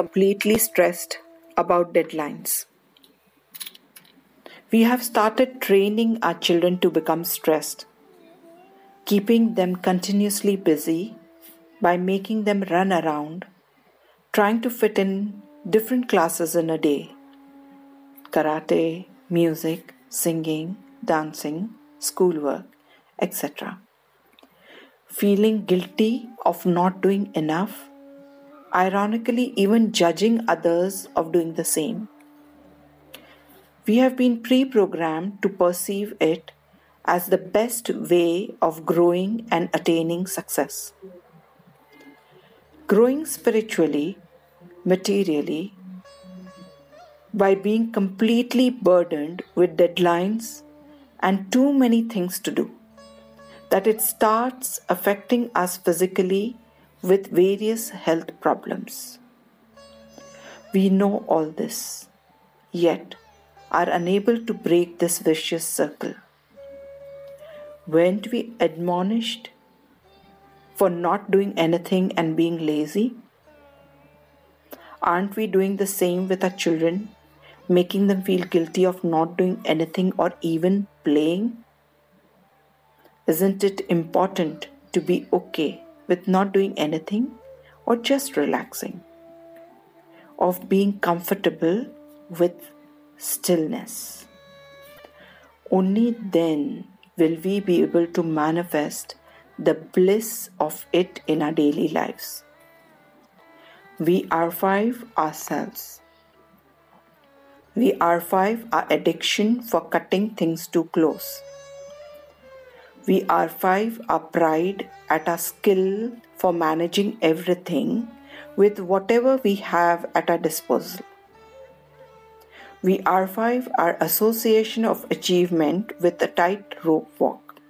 completely stressed about deadlines. We have started training our children to become stressed, keeping them continuously busy by making them run around, trying to fit in different classes in a day karate, music, singing, dancing, schoolwork, etc. Feeling guilty of not doing enough ironically, even judging others of doing the same. We have been pre programmed to perceive it as the best way of growing and attaining success. Growing spiritually, materially, by being completely burdened with deadlines and too many things to do, that it starts affecting us physically with various health problems. We know all this, yet are unable to break this vicious circle. Weren't we admonished for not doing anything and being lazy? Aren't we doing the same with our children, making them feel guilty of not doing anything or even playing? Isn't it important to be okay with not doing anything or just relaxing, of being comfortable with stillness. Only then will we be able to manifest the bliss of it in our daily lives. We are five ourselves. We R5 our addiction for cutting things too close. We R5 our pride at our skill for managing everything with whatever we have at our disposal. We R5 our association of achievement with a tight rope walk.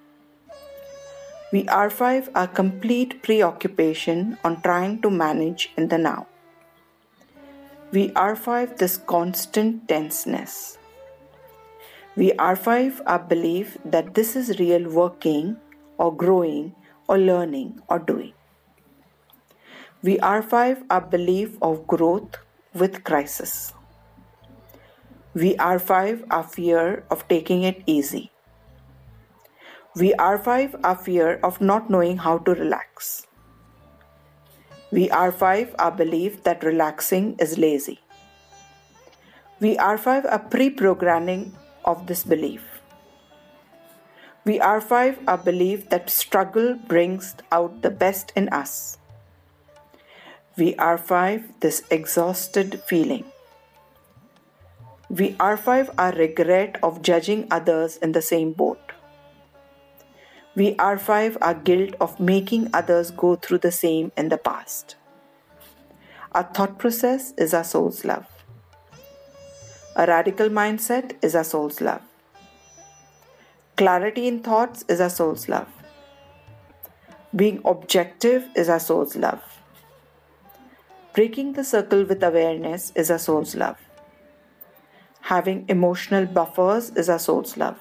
We R5 our complete preoccupation on trying to manage in the now. We R5 this constant tenseness. We R5 our belief that this is real working or growing or learning or doing. We R5 our belief of growth with crisis. We R5 our fear of taking it easy. We R5 our fear of not knowing how to relax. We R5 our belief that relaxing is lazy. We R5 our pre programming of this belief. We R5 our belief that struggle brings out the best in us. We R5 this exhausted feeling. We R5 our regret of judging others in the same boat. We R5 our guilt of making others go through the same in the past. Our thought process is our soul's love. A radical mindset is our soul's love. Clarity in thoughts is our soul's love. Being objective is our soul's love. Breaking the circle with awareness is our soul's love. Having emotional buffers is our soul's love.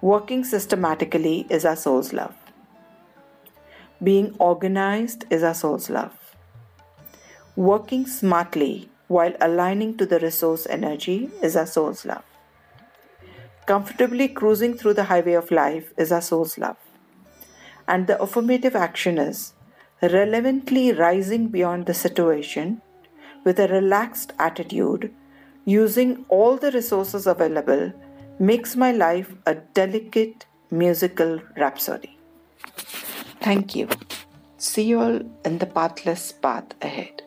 Working systematically is our soul's love. Being organized is our soul's love. Working smartly while aligning to the resource energy is our soul's love. Comfortably cruising through the highway of life is our soul's love. And the affirmative action is relevantly rising beyond the situation with a relaxed attitude, using all the resources available, makes my life a delicate musical rhapsody. Thank you. See you all in the pathless path ahead.